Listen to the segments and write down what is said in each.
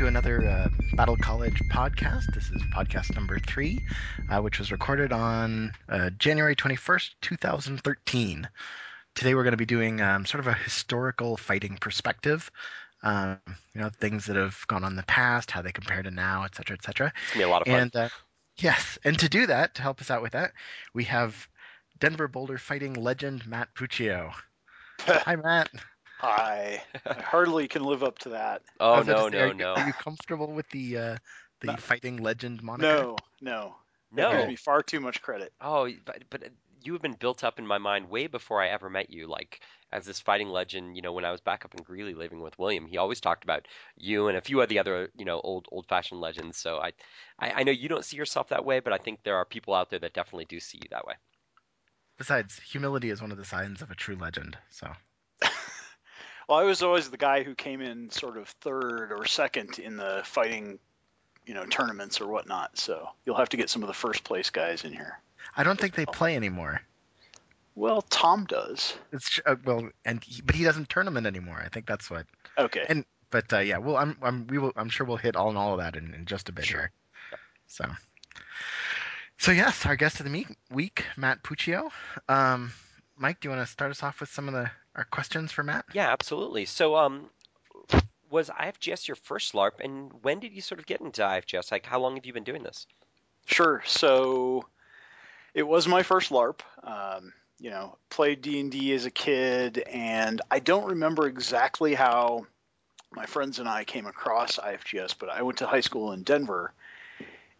to another uh, Battle College podcast. This is podcast number three, uh, which was recorded on uh, January 21st, 2013. Today we're going to be doing um, sort of a historical fighting perspective. Um, you know, things that have gone on in the past, how they compare to now, et cetera, et cetera. It's gonna be a lot of fun. And uh, yes, and to do that, to help us out with that, we have Denver Boulder fighting legend Matt Puccio. Hi, Matt. I, I hardly can live up to that. Oh was no, say, no, are you, no, Are you comfortable with the uh, the No. fighting legend moniker? No, no. That gives no. me far too much credit. Oh, but, but you have been built up in my mind way before I ever met you. Like as this fighting legend, you know, when I was back up in Greeley living with William, he always talked about you and a few of the other, you know, old old-fashioned legends. So I, I, I know you don't see yourself that way, but I think there are people out there that definitely do see you that way. Besides, humility is one of the signs of a true legend. So Well, I was always the guy who came in sort of third or second in the fighting, you know, tournaments or whatnot. So you'll have to get some of the first place guys in here. I don't think they play anymore. Well, Tom does. It's uh, well, and he, but he doesn't tournament anymore. I think that's what. Okay. And but uh, yeah, well, I'm, I'm we will I'm sure we'll hit all and all of that in, in just a bit Sure. here. So. So yes, our guest of the week, Matt Puccio. Um, Mike, do you want to start us off with some of the our questions for Matt? Yeah, absolutely. So, um, was IFGS your first LARP, and when did you sort of get into IFGS? Like, how long have you been doing this? Sure. So it was my first LARP. Um, you know, played D and D as a kid, and I don't remember exactly how my friends and I came across IFGS, but I went to high school in Denver,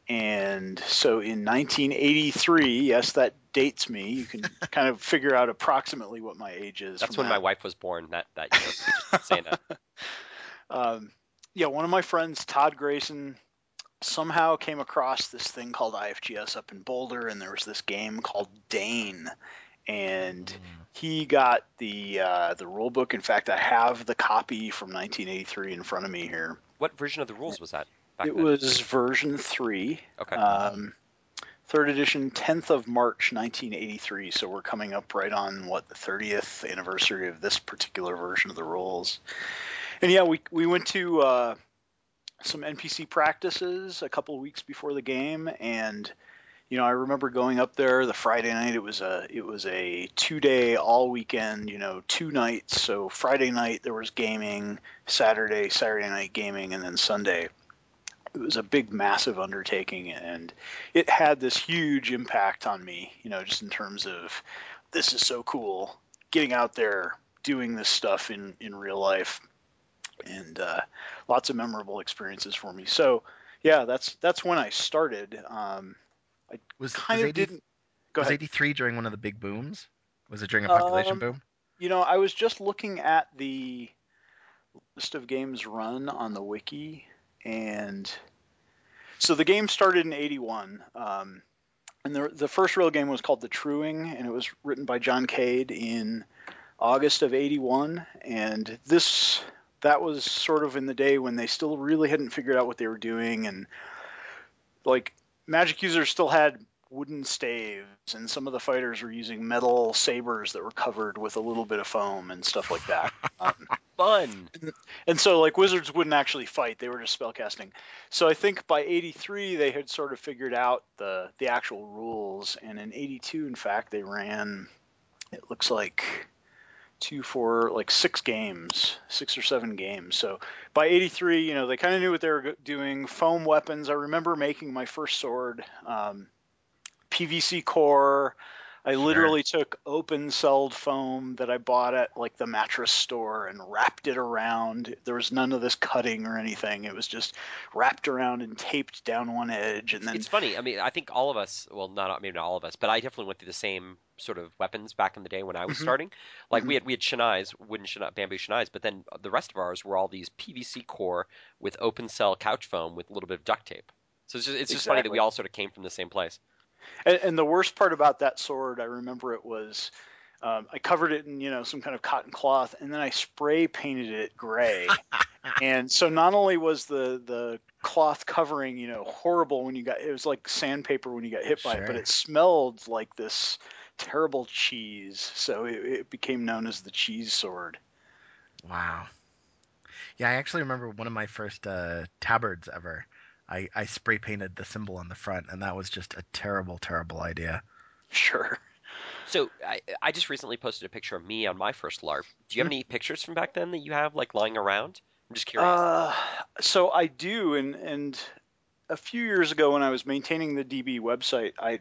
and so in 1983, yes, that dates me. You can kind of figure out approximately what my age is. That's from when my wife was born. That that year. Saying that. um, yeah, one of my friends, Todd Grayson, somehow came across this thing called IFGS up in Boulder, and there was this game called Dane, and he got the uh, the rule book. In fact, I have the copy from 1983 in front of me here. What version of the rules was that? Back it then? was version three, Okay. um, third edition, 10th of March 1983. So we're coming up right on what the 30th anniversary of this particular version of the rules. And yeah, we we went to uh, some NPC practices a couple weeks before the game, and you know I remember going up there the Friday night. It was a it was a two day all weekend, you know, two nights. So Friday night there was gaming, Saturday Saturday night gaming, and then Sunday it was a big massive undertaking and it had this huge impact on me you know just in terms of this is so cool getting out there doing this stuff in in real life and uh, lots of memorable experiences for me so yeah that's that's when i started um, Was kind was of 80, didn't go was ahead 83 during one of the big booms? Was it during a population Um, boom? you know i was just looking at the list of games run on the wiki and so the game started in 81 um, and the, the first real game was called the truing and it was written by john cade in august of 81 and this that was sort of in the day when they still really hadn't figured out what they were doing. And like magic users still had wooden staves and some of the fighters were using metal sabers that were covered with a little bit of foam and stuff like that. Um, Fun. and so like wizards wouldn't actually fight they were just spellcasting so i think by 83 they had sort of figured out the the actual rules and in 82 in fact they ran it looks like two four like six games six or seven games. So by 83 you know they kind of knew what they were doing. Foam weapons i remember making my first sword um, pvc core I Sure. literally took open celled foam that I bought at like the mattress store and wrapped it around. There was none of this cutting or anything. It was just wrapped around and taped down one edge and then It's funny. I mean, I think all of us, well, not maybe not all of us, but I definitely went through the same sort of weapons back in the day when I was Mhm. starting. Like we Mhm. had we had shinais, wooden shinai, bamboo shinais, but then the rest of ours were all these PVC core with open cell couch foam with a little bit of duct tape. So it's just it's just funny that we all sort of came from the same place. And, and the worst part about that sword, I remember it was um, I covered it in you know some kind of cotton cloth, and then I spray painted it gray. and so not only was the the cloth covering you know horrible when you got it was like sandpaper when you got hit by it, but it smelled like this terrible cheese. So it, it became known as the cheese sword. Wow. Yeah, I actually remember one of my first uh, tabards ever. I, I spray painted the symbol on the front, and that was just a terrible, terrible idea. Sure. So I, I just recently posted a picture of me on my first LARP. Do you have any pictures from back then that you have like lying around? I'm just curious. Uh, so I do, and and a few years ago when I was maintaining the DB website, I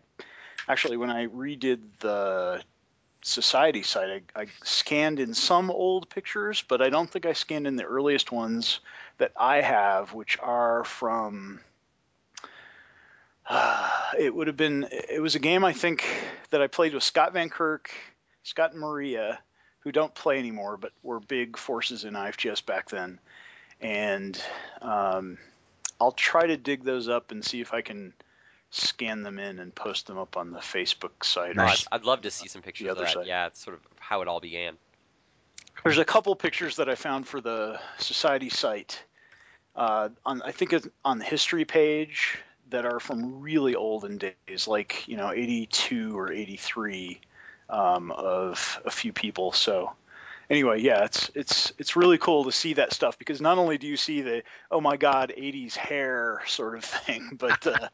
actually when I redid the society site, I, I scanned in some old pictures, but I don't think I scanned in the earliest ones that I have, which are from. Uh, it would have been. It was a game I think that I played with Scott Van Kirk, Scott and Maria, who don't play anymore, but were big forces in IFGS back then. And um, I'll try to dig those up and see if I can scan them in and post them up on the Facebook site. Or I'd, s- I'd love to see some pictures of that. side. Yeah, it's sort of how it all began. There's a couple pictures that I found for the society site. Uh, on I think it's on the history page that are from really olden days, like you know 82 or 83 um, of a few people. So anyway, yeah, it's it's it's really cool to see that stuff because not only do you see the oh my god 80s hair sort of thing, but uh,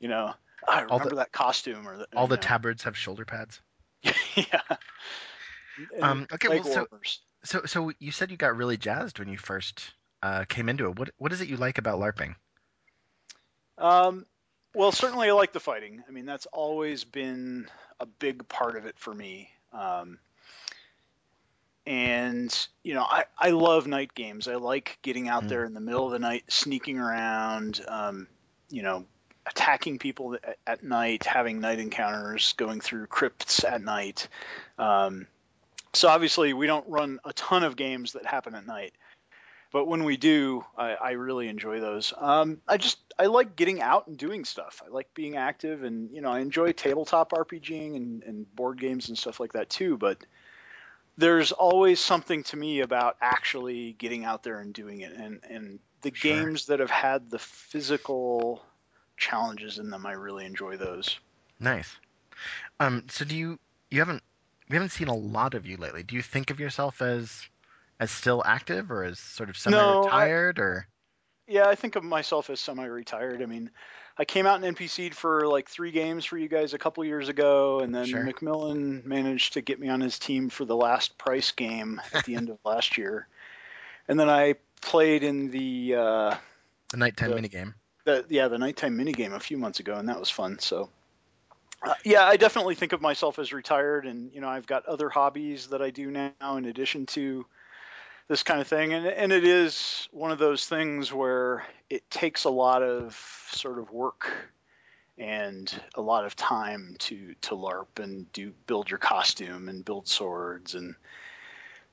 you know I All the- remember that costume or the, All the know. tabards have shoulder pads. yeah. Um, okay, well, so- So, so you said you got really jazzed when you first uh, came into it. What what is it you like about LARPing? Um, well, certainly I like the fighting. I mean, that's always been a big part of it for me. Um, and you know, I, I love night games. I like getting out Mm. there in the middle of the night, sneaking around, um, you know, attacking people at, at night, having night encounters, going through crypts at night. Um, so obviously, we don't run a ton of games that happen at night but when we do, I, I really enjoy those. Um, I just I like getting out and doing stuff. I like being active, and you know I enjoy tabletop RPGing and, and board games and stuff like that too. But there's always something to me about actually getting out there and doing it. And and the Sure. games that have had the physical challenges in them, I really enjoy those. Nice. Um, so do you you haven't we haven't seen a lot of you lately. Do you think of yourself as as still active or as sort of No, I- semi-retired or Yeah, I think of myself as semi-retired. I mean, I came out and NPC'd for like three games for you guys a couple years ago, and then Sure. Macmillan managed to get me on his team for the last price game at the end of last year. And then I played in the, uh, the nighttime The- minigame? the yeah the nighttime minigame a few months ago, and that was fun. So. Uh, yeah, I definitely think of myself as retired, and you know I've got other hobbies that I do now in addition to this kind of thing, and and it is one of those things where it takes a lot of sort of work and a lot of time to to LARP and do build your costume and build swords and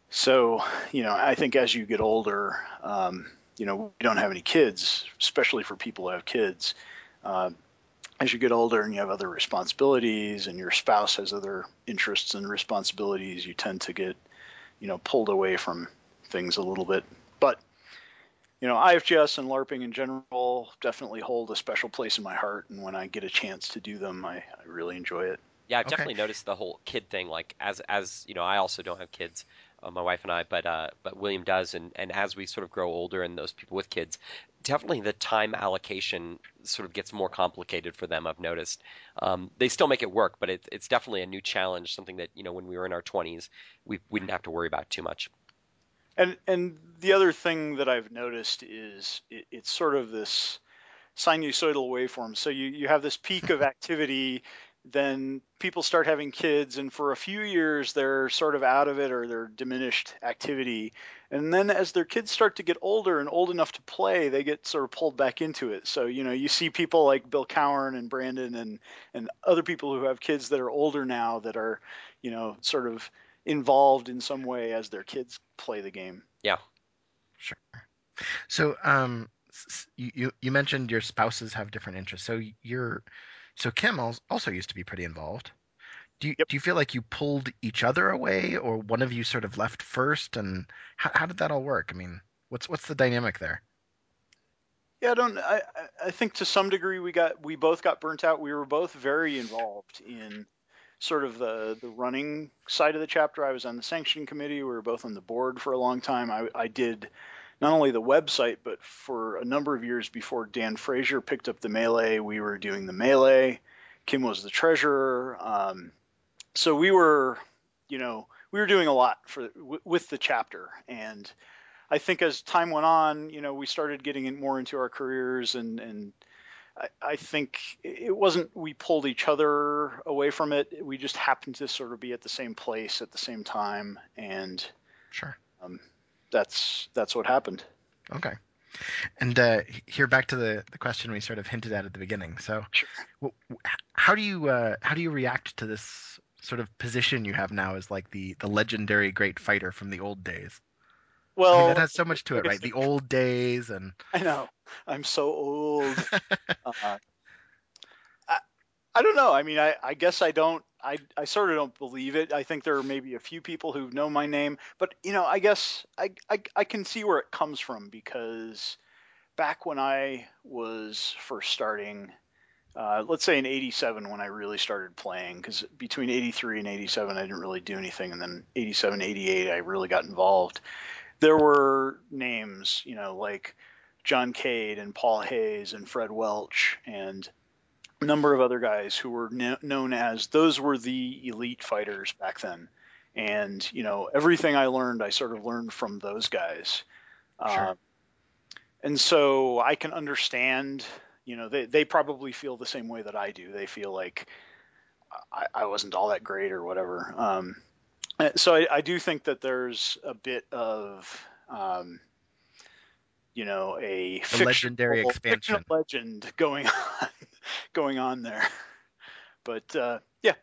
so you know I think as you get older, um, you know we don't have any kids, especially for people who have kids. Uh, as you get older and you have other responsibilities and your spouse has other interests and responsibilities, you tend to get, you know, pulled away from things a little bit. But, you know, IFGS and LARPing in general definitely hold a special place in my heart. And when I get a chance to do them, I, I really enjoy it. Yeah, I've Okay. definitely noticed the whole kid thing. Like as as you know, I also don't have kids, uh, my wife and I, but uh, but William does, and and as we sort of grow older, and those people with kids, definitely the time allocation sort of gets more complicated for them. I've noticed. Um, they still make it work, but it, it's definitely a new challenge. Something that you know when we were in our 20s, we we didn't have to worry about too much. And and the other thing that I've noticed is it, it's sort of this sinusoidal waveform. So you, you have this peak of activity, then people start having kids, and for a few years they're sort of out of it or they're diminished activity. And then as their kids start to get older and old enough to play, they get sort of pulled back into it. So, you know, you see people like Bill Cowan and Brandon and, and other people who have kids that are older now that are, you know, sort of involved in some way as their kids play the game. Yeah. Sure. So, um, s- s- you, you you mentioned your spouses have different interests. So you're, so Kim also used to be pretty involved. Do you Yep. do you feel like you pulled each other away, or one of you sort of left first? And how how did that all work? I mean, what's what's the dynamic there? Yeah, I don't. I, I- I think to some degree we got we both got burnt out. We were both very involved in sort of the the running side of the chapter. I was on the sanction committee. We were both on the board for a long time. I, I did not only the website, but for a number of years before Dan Frazier picked up the melee, we were doing the melee. Kim was the treasurer. Um, so we were, you know, we were doing a lot for w- with the chapter, and I think as time went on, you know, we started getting in more into our careers, and and I, I think it wasn't we pulled each other away from it. We just happened to sort of be at the same place at the same time, and Sure. um, that's that's what happened. Okay. And uh, here back to the, the question we sort of hinted at at the beginning. So, Sure. w- how do you uh, how do you react to this sort of position you have now as like the the legendary great fighter from the old days? I Well, mean, that has so much to it, right? The old days and I know. I'm so old. uh, I, I don't know. I mean, I, I guess I don't. I, I sort of don't believe it. I think there are maybe a few people who know my name, but you know, I guess I, I, I can see where it comes from because back when I was first starting, uh, let's say in '87 when I really started playing, because between '83 and '87 I didn't really do anything, and then '87, '88 I really got involved. There were names, you know, like John Cade and Paul Hayes and Fred Welch and a number of other guys who were kn- known as those were the elite fighters back then. And you know, everything I learned, I sort of learned from those guys. Sure. Uh, and so I can understand. You know, they they probably feel the same way that I do. They feel like I, I wasn't all that great or whatever. Um, so I, I do think that there's a bit of um, you know a The fictional, legendary expansion. legend going on going on there. But uh, yeah,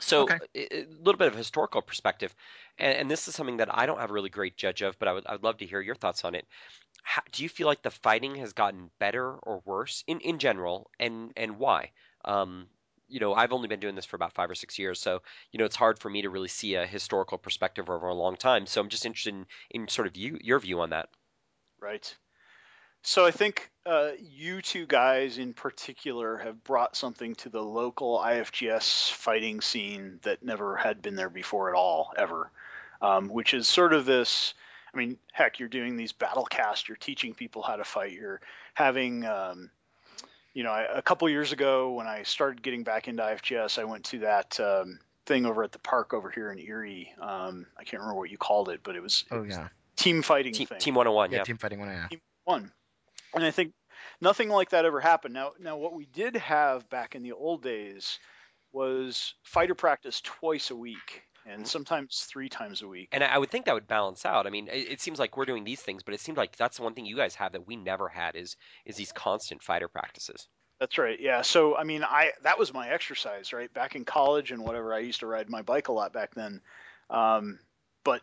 So Okay. a a little bit of historical perspective, and, and this is something that I don't have a really great judge of, but I would I'd love to hear your thoughts on it. How, do you feel like the fighting has gotten better or worse in in general, and and why? Um, you know, I've only been doing this for about five or six years, so you know it's hard for me to really see a historical perspective over a long time. So I'm just interested in, in sort of you your view on that. right. So I think uh, you two guys in particular have brought something to the local IFGS fighting scene that never had been there before at all, ever. Um, which is sort of this. I mean, heck, you're doing these battle casts. You're teaching people how to fight. You're having, um, you know, I, a couple years ago when I started getting back into IFGS, I went to that um, thing over at the park over here in Erie. Um, I can't remember what you called it, but it was, it Oh was yeah. team fighting Team, thing Team 101, Yeah, yeah. team fighting one. Yeah. one. And I think nothing like that ever happened. Now, now what we did have back in the old days was fighter practice twice a week, and sometimes three times a week. And I would think that would balance out. I mean, it, it seems like we're doing these things, but it seems like that's the one thing you guys have that we never had is is these constant fighter practices. That's right. Yeah. So I mean, I that was my exercise, right? Back in college and whatever. I used to ride my bike a lot back then. Um, but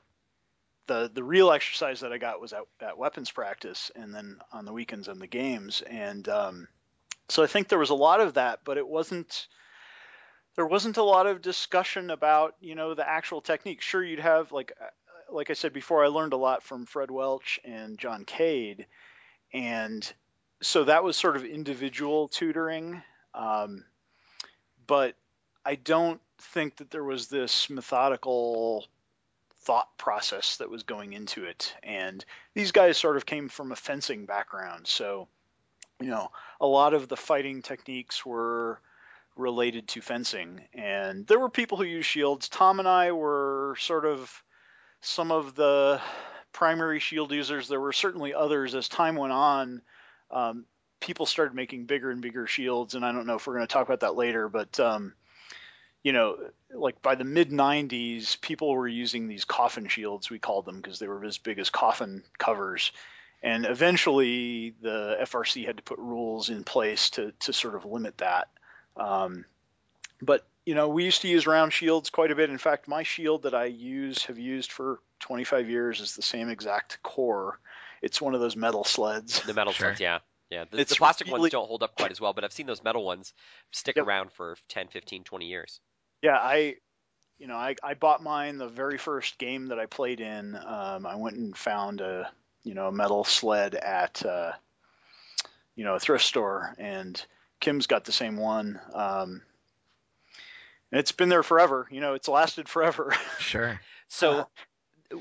the the real exercise that I got was at, at weapons practice, and then on the weekends and the games. And um, so I think there was a lot of that, but it wasn't. There wasn't a lot of discussion about you know the actual technique. Sure, you'd have like uh, like I said before, I learned a lot from Fred Welch and John Cade, and so that was sort of individual tutoring. Um, but I don't think that there was this methodical thought process that was going into it. And these guys sort of came from a fencing background. So, you know, a lot of the fighting techniques were related to fencing. And there were people who used shields. Tom and I were sort of some of the primary shield users. There were certainly others as time went on. Um, people started making bigger and bigger shields, and I don't know if we're going to talk about that later, but um, you know, like by the mid 90s, people were using these coffin shields, we called them, because they were as big as coffin covers. And eventually, the FRC had to put rules in place to, to sort of limit that. Um, but, you know, we used to use round shields quite a bit. In fact, my shield that I use, have used for 25 years, is the same exact core. It's one of those metal sleds. The metal Sure. ones, yeah. Yeah, the, It's the plastic really- ones don't hold up quite as well, but I've seen those metal ones stick Yep. around for 10, 15, 20 years. Yeah, I, you know, I, I bought mine the very first game that I played in. Um, I went and found a, you know, a metal sled at, uh, you know, a thrift store, and Kim's got the same one. Um, it's been there forever. You know, it's lasted forever. Sure. So Uh-huh.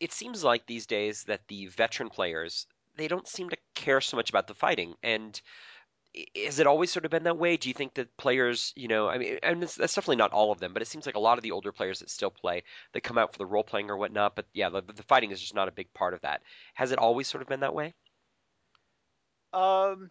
it seems like these days that the veteran players they don't seem to care so much about the fighting and has it always sort of been that way? Do you think that players, you know, I mean, and that's definitely not all of them, but it seems like a lot of the older players that still play, they come out for the role playing or whatnot. But yeah, the, the fighting is just not a big part of that. Has it always sort of been that way? Um,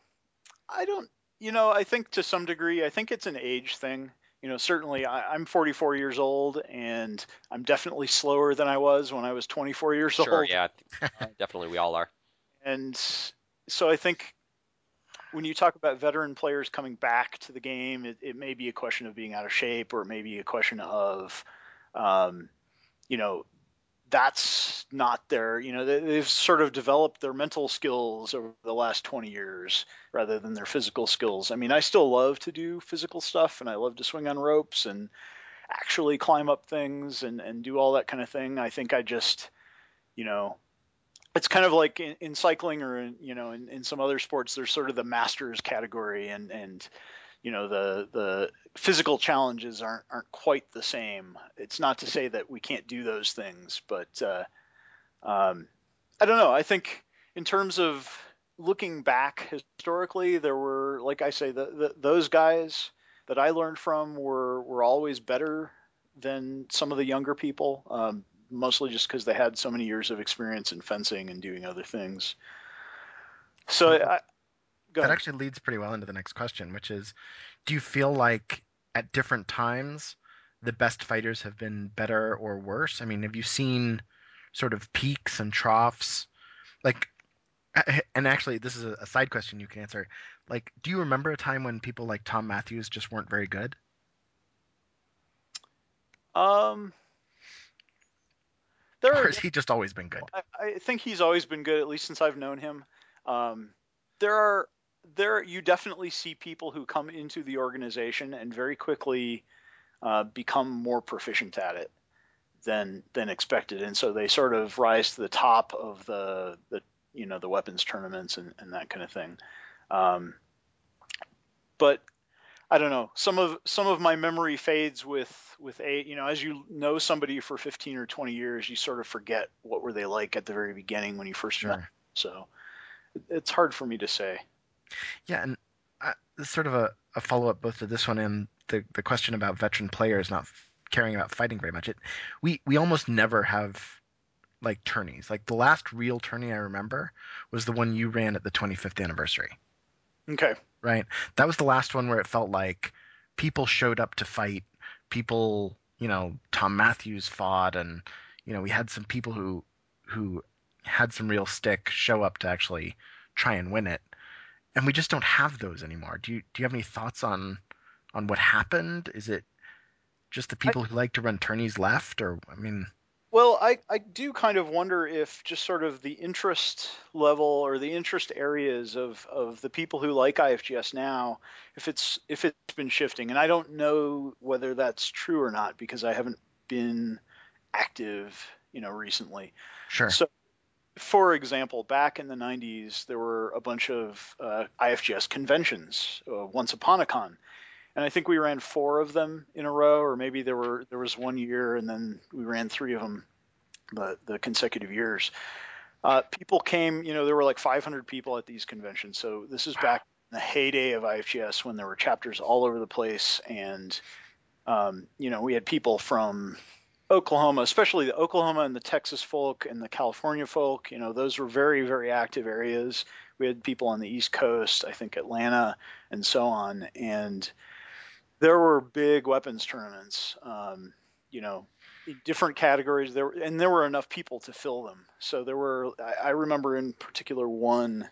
I don't. You know, I think to some degree, I think it's an age thing. You know, certainly I, I'm 44 years old, and I'm definitely slower than I was when I was 24 years Sure, old. yeah, definitely we all are. And so I think when you talk about veteran players coming back to the game, it, it may be a question of being out of shape, or it may be a question of, um, you know, that's not their, you know, they, they've sort of developed their mental skills over the last 20 years rather than their physical skills. I mean, I still love to do physical stuff and I love to swing on ropes and actually climb up things and, and do all that kind of thing. I think I just, you know, it's kind of like in, in cycling or in, you know in, in some other sports there's sort of the masters category and and you know the the physical challenges aren't aren't quite the same it's not to say that we can't do those things but uh, um, i don't know i think in terms of looking back historically there were like i say the, the, those guys that i learned from were were always better than some of the younger people um, mostly just because they had so many years of experience in fencing and doing other things. So I, that actually leads pretty well into the next question, which is, do you feel like at different times the best fighters have been better or worse? I mean, have you seen sort of peaks and troughs? Like, and actually, this is a side question you can answer. Like, do you remember a time when people like Tom Matthews just weren't very good? Um, there or has he just always been good? I, I, think he's always been good, at least since I've known him. Um, there are there you definitely see people who come into the organization and very quickly uh, become more proficient at it than than expected, and so they sort of rise to the top of the the you know the weapons tournaments and, and that kind of thing. Um, but I don't know. Some of some of my memory fades with with a you know as you know somebody for 15 or 20 years, you sort of forget what were they like at the very beginning when you first sure. met. So it's hard for me to say. Yeah, and uh, sort of a, a follow up both to this one and the the question about veteran players not caring about fighting very much. It we we almost never have like tourneys. Like the last real tourney I remember was the one you ran at the 25th anniversary. Okay. Right. That was the last one where it felt like people showed up to fight. People, you know, Tom Matthews fought, and you know, we had some people who who had some real stick show up to actually try and win it, and we just don't have those anymore. Do you do you have any thoughts on on what happened? Is it just the people I, who like to run tourneys left, or I mean? Well, I, I do kind of wonder if just sort of the interest level or the interest areas of, of the people who like IFGS now, if it's if it's been shifting. And I don't know whether that's true or not because I haven't been active, you know, recently. Sure. So, for example, back in the 90s, there were a bunch of uh, IFGS conventions, uh, once upon a con and I think we ran four of them in a row, or maybe there were there was one year and then we ran three of them the the consecutive years. Uh, people came, you know, there were like 500 people at these conventions. So this is back in the heyday of IFGS when there were chapters all over the place, and um, you know, we had people from Oklahoma, especially the Oklahoma and the Texas folk and the California folk. You know, those were very very active areas. We had people on the East Coast, I think Atlanta, and so on, and there were big weapons tournaments. Um, you know, different categories there, and there were enough people to fill them. So there were. I, I remember in particular one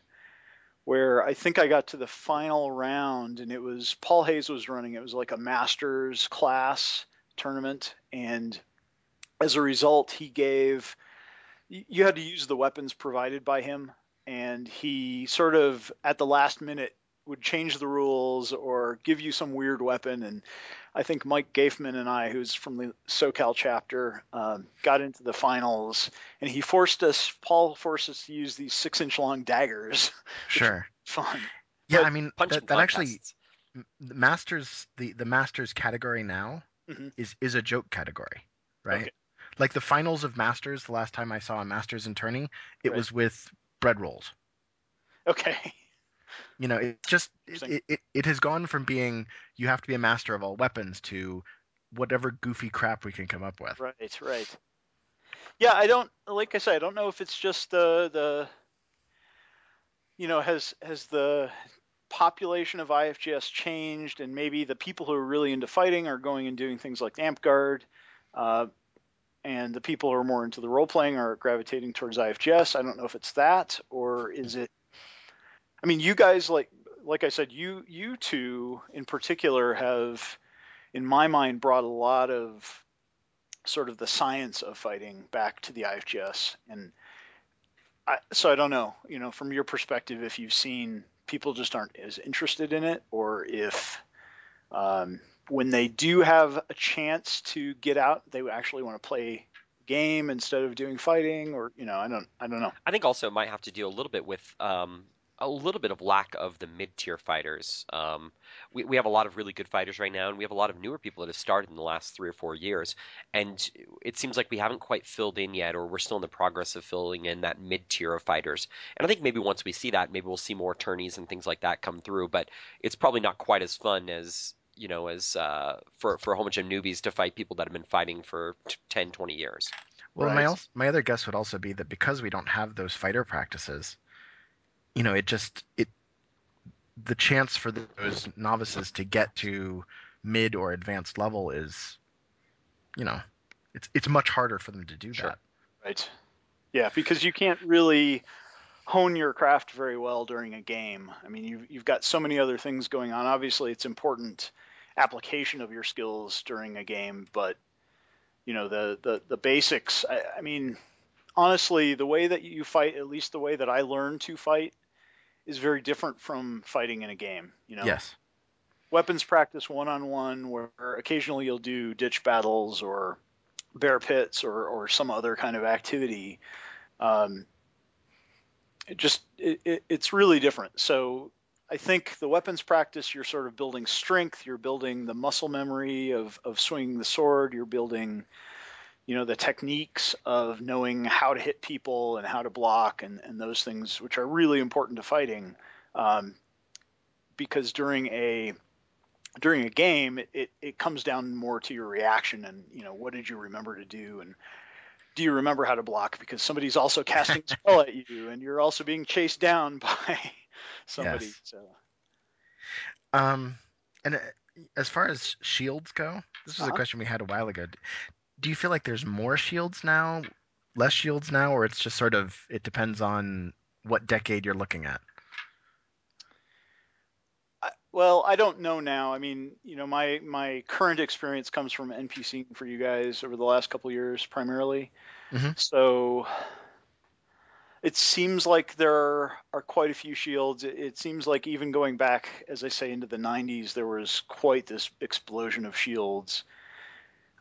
where I think I got to the final round, and it was Paul Hayes was running. It was like a masters class tournament, and as a result, he gave. You had to use the weapons provided by him, and he sort of at the last minute would change the rules or give you some weird weapon. And I think Mike Gafman and I, who's from the SoCal chapter, um, got into the finals, and he forced us. Paul forced us to use these six-inch long daggers. Sure. Fun. Yeah, but I mean that, that actually the masters the the masters category now mm-hmm. is is a joke category, right? Okay. Like the finals of Masters, the last time I saw a Masters in tourney, it Right. was with bread rolls. Okay. You know, it just it, it, it, it has gone from being you have to be a master of all weapons to whatever goofy crap we can come up with. Right, right. Yeah, I don't like I said, I don't know if it's just the the you know, has has the population of IFGS changed and maybe the people who are really into fighting are going and doing things like Amtgard, uh, and the people who are more into the role playing are gravitating towards IFGS. I don't know if it's that or is it I mean, you guys like like I said, you you two in particular have in my mind brought a lot of sort of the science of fighting back to the IFGS. And I, so I don't know, you know, from your perspective, if you've seen people just aren't as interested in it, or if um, when they do have a chance to get out, they actually want to play game instead of doing fighting, or you know, I don't, I don't know. I think also it might have to deal a little bit with um, a little bit of lack of the mid-tier fighters. Um, we, we have a lot of really good fighters right now, and we have a lot of newer people that have started in the last three or four years. And it seems like we haven't quite filled in yet, or we're still in the progress of filling in that mid-tier of fighters. And I think maybe once we see that, maybe we'll see more tourneys and things like that come through. But it's probably not quite as fun as you know as uh, for for a whole bunch of newbies to fight people that have been fighting for t- 10, 20 years. Well, Right. my else, my other guess would also be that because we don't have those fighter practices, you know, it just it the chance for those novices to get to mid or advanced level is, you know, it's it's much harder for them to do Sure. that. Right. Yeah, because you can't really hone your craft very well during a game. I mean, you've you've got so many other things going on. Obviously, it's important application of your skills during a game, but you know the the the basics. I, I mean, honestly, the way that you fight, at least the way that I learned to fight, is very different from fighting in a game. You know, Yes. weapons practice one on one, where occasionally you'll do ditch battles or bear pits or, or some other kind of activity. Um, it just it, it, it's really different. So I think the weapons practice, you're sort of building strength, you're building the muscle memory of, of swinging the sword, you're building, you know, the techniques of knowing how to hit people and how to block and, and those things, which are really important to fighting. Um, because during a during a game, it, it comes down more to your reaction and you know what did you remember to do and do you remember how to block because somebody's also casting a spell at you and you're also being chased down by somebody. Yes. So Um, and uh, as far as shields go, this was Uh-huh. a question we had a while ago. Do you feel like there's more shields now, less shields now, or it's just sort of it depends on what decade you're looking at? I, well, I don't know now. I mean, you know, my my current experience comes from NPCing for you guys over the last couple years primarily. Mhm. So it seems like there are quite a few shields. It, seems like even going back, as I say, into the 90s, there was quite this explosion of shields.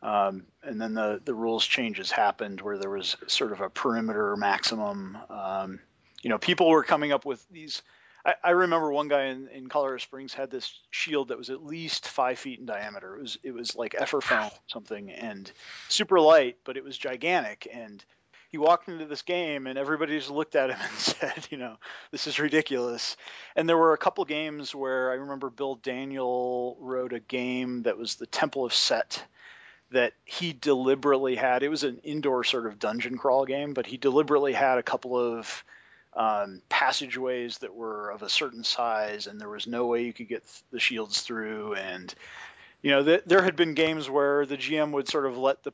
Um, and then the, the rules changes happened where there was sort of a perimeter maximum. Um, you know, people were coming up with these. I, I remember one guy in, in Colorado Springs had this shield that was at least five feet in diameter. It was it was like Ethafoam something and super light, but it was gigantic. And he walked into this game and everybody just looked at him and said, you know, this is ridiculous. And there were a couple games where I remember Bill Daniel wrote a game that was the Temple of Set that he deliberately had. It was an indoor sort of dungeon crawl game, but he deliberately had a couple of um, passageways that were of a certain size, and there was no way you could get th- the shields through. And you know, th- there had been games where the GM would sort of let the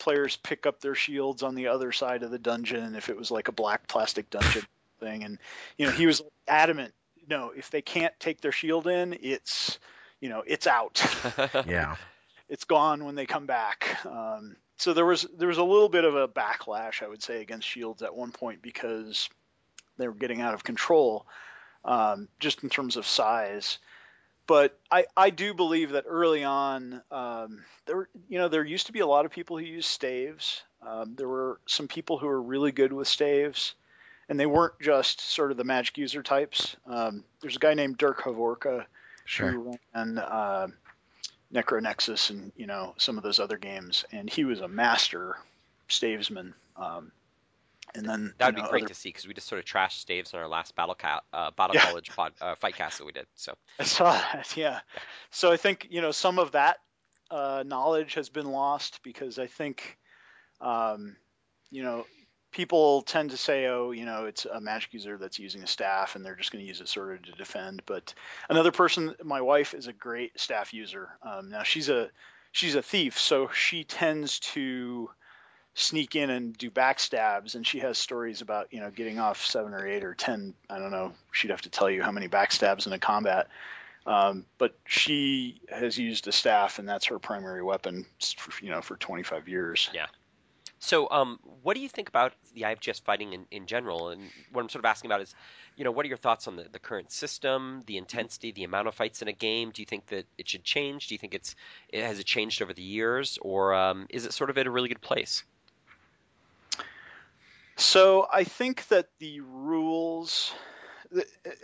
players pick up their shields on the other side of the dungeon if it was like a black plastic dungeon thing. And you know, he was adamant, no, if they can't take their shield in, it's you know, it's out Yeah. it's gone when they come back. Um, so there was there was a little bit of a backlash, I would say, against Shields at one point because they were getting out of control, um, just in terms of size. But I, I do believe that early on, um, there you know there used to be a lot of people who used staves. Um, there were some people who were really good with staves, and they weren't just sort of the magic user types. Um, there's a guy named Dirk Havorka Sure. who ran uh, Necronexus and you know some of those other games, and he was a master stavesman. Um, and then That would you know, be great other- to see because we just sort of trashed staves on our last battle ca- uh, battle Yeah. college pod, uh, fight cast that we did. So I saw that, yeah. So I think you know some of that uh, knowledge has been lost because I think um, you know people tend to say, oh, you know, it's a magic user that's using a staff and they're just going to use it sort of to defend. But another person, my wife, is a great staff user. Um, now she's a she's a thief, so she tends to sneak in and do backstabs and she has stories about you know getting off seven or eight or ten i don't know she'd have to tell you how many backstabs in a combat um, but she has used a staff and that's her primary weapon for, you know for 25 years Yeah. So, um, what do you think about the IFGS fighting in, in general? And what I'm sort of asking about is, you know, what are your thoughts on the, the current system, the intensity, the amount of fights in a game? Do you think that it should change? Do you think it's it, has it changed over the years, or um, is it sort of at a really good place? So I think that the rules,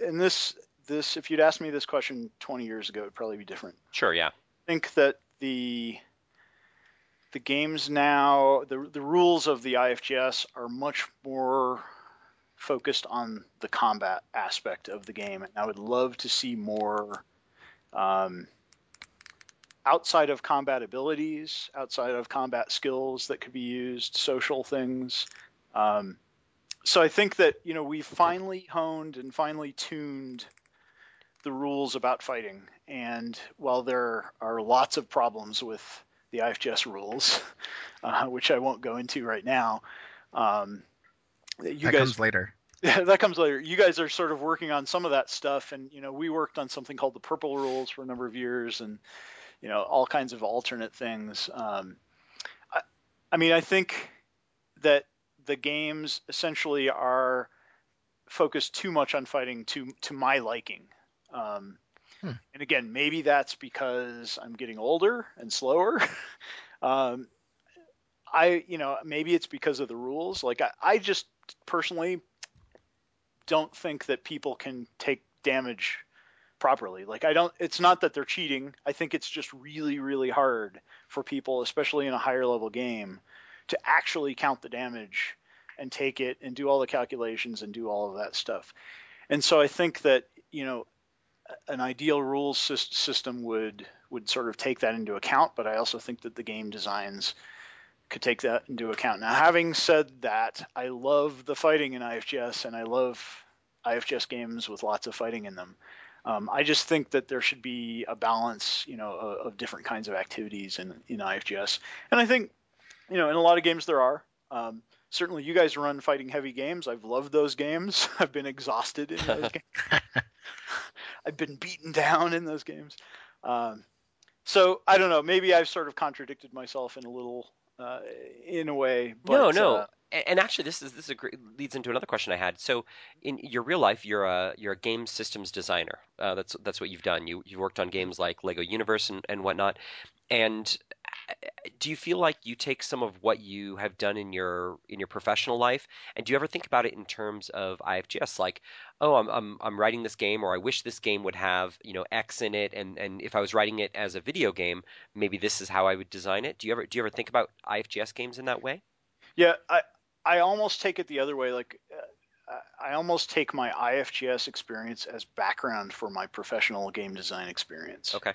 and this this if you'd asked me this question 20 years ago, it'd probably be different. Sure, yeah, I think that the the games now, the the rules of the IFGS are much more focused on the combat aspect of the game, and I would love to see more. Um, outside of combat abilities, outside of combat skills that could be used, social things, um, so I think that you know we finally honed and finally tuned the rules about fighting. And while there are lots of problems with the IFGS rules, uh, which I won't go into right now, um, you that guys comes later. that comes later. You guys are sort of working on some of that stuff, and you know we worked on something called the Purple Rules for a number of years, and you know all kinds of alternate things. Um, I, I mean, I think that the games essentially are focused too much on fighting to to my liking. Um, Hmm. And again, maybe that's because I'm getting older and slower. um, I, you know, maybe it's because of the rules. Like I, I just personally don't think that people can take damage properly. Like I don't. It's not that they're cheating. I think it's just really, really hard for people, especially in a higher level game, to actually count the damage and take it and do all the calculations and do all of that stuff. And so I think that you know an ideal rules system would would sort of take that into account, but I also think that the game designs could take that into account. Now, having said that, I love the fighting in IFGS, and I love IFGS games with lots of fighting in them. Um, I just think that there should be a balance, you know, of, of different kinds of activities in, in IFGS, and I think, you know, in a lot of games there are. Um, certainly, you guys run fighting heavy games. I've loved those games. I've been exhausted in those games. I've been beaten down in those games. Um, so I don't know. Maybe I've sort of contradicted myself in a little, uh, in a way. But, no, no. Uh, and actually, this is this is a great, leads into another question I had. So, in your real life, you're a you're a game systems designer. Uh, that's that's what you've done. You you worked on games like Lego Universe and, and whatnot. And do you feel like you take some of what you have done in your in your professional life, and do you ever think about it in terms of IFGS? Like, oh, I'm I'm I'm writing this game, or I wish this game would have you know X in it, and and if I was writing it as a video game, maybe this is how I would design it. Do you ever do you ever think about IFGS games in that way? yeah, I I almost take it the other way. Like uh, I almost take my IFGS experience as background for my professional game design experience. Okay.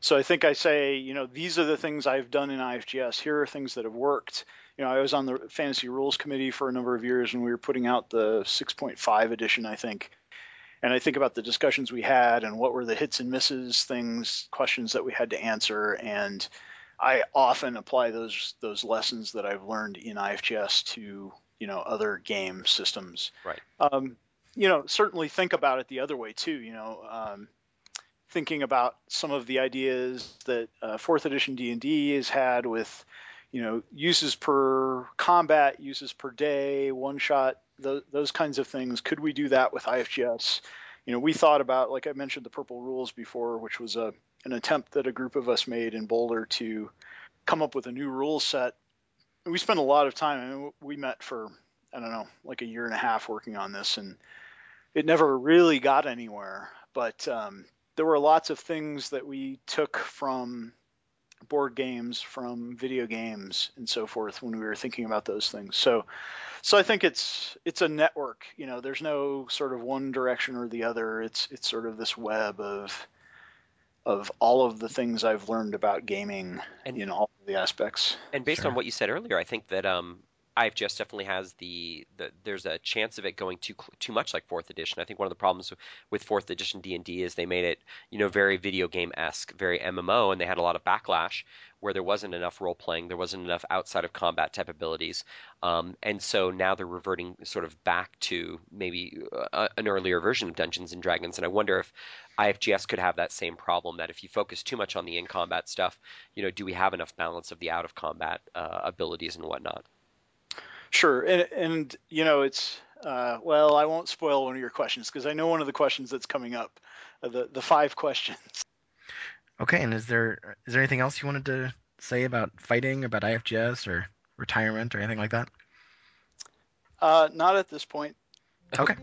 So I think I say, you know, these are the things I've done in IFGS. Here are things that have worked. You know, I was on the fantasy rules committee for a number of years and we were putting out the 6.5 edition, I think. And I think about the discussions we had and what were the hits and misses things, questions that we had to answer. And I often apply those those lessons that I've learned in IFGS to, you know, other game systems. Right. Um, you know, certainly think about it the other way too. You know, um, thinking about some of the ideas that uh, fourth edition D&D has had with, you know, uses per combat, uses per day, one shot, those, those kinds of things. Could we do that with IFGS? You know, we thought about, like I mentioned, the purple rules before, which was a an attempt that a group of us made in Boulder to come up with a new rule set. We spent a lot of time. I mean, we met for I don't know, like a year and a half working on this, and it never really got anywhere. But um, there were lots of things that we took from board games from video games and so forth when we were thinking about those things. So, so I think it's it's a network. You know, there's no sort of one direction or the other. It's it's sort of this web of of all of the things I've learned about gaming And- in all of the aspects. And based Sure. on what you said earlier, I think that um, IFGS definitely has the, the there's a chance of it going too too much like fourth edition. I think one of the problems with fourth edition D and D is they made it you know very video game esque, very MMO, and they had a lot of backlash where there wasn't enough role playing, there wasn't enough outside of combat type abilities, um, and so now they're reverting sort of back to maybe uh, an earlier version of Dungeons and Dragons. And I wonder if IFGS could have that same problem that if you focus too much on the in combat stuff, you know, do we have enough balance of the out of combat uh, abilities and whatnot? Sure, and and you know it's uh, well, I won't spoil one of your questions because I know one of the questions that's coming up, uh, the the five questions. Okay, and is there is there anything else you wanted to say about fighting, about IFGS or retirement or anything like that? Uh, not at this point. Okay.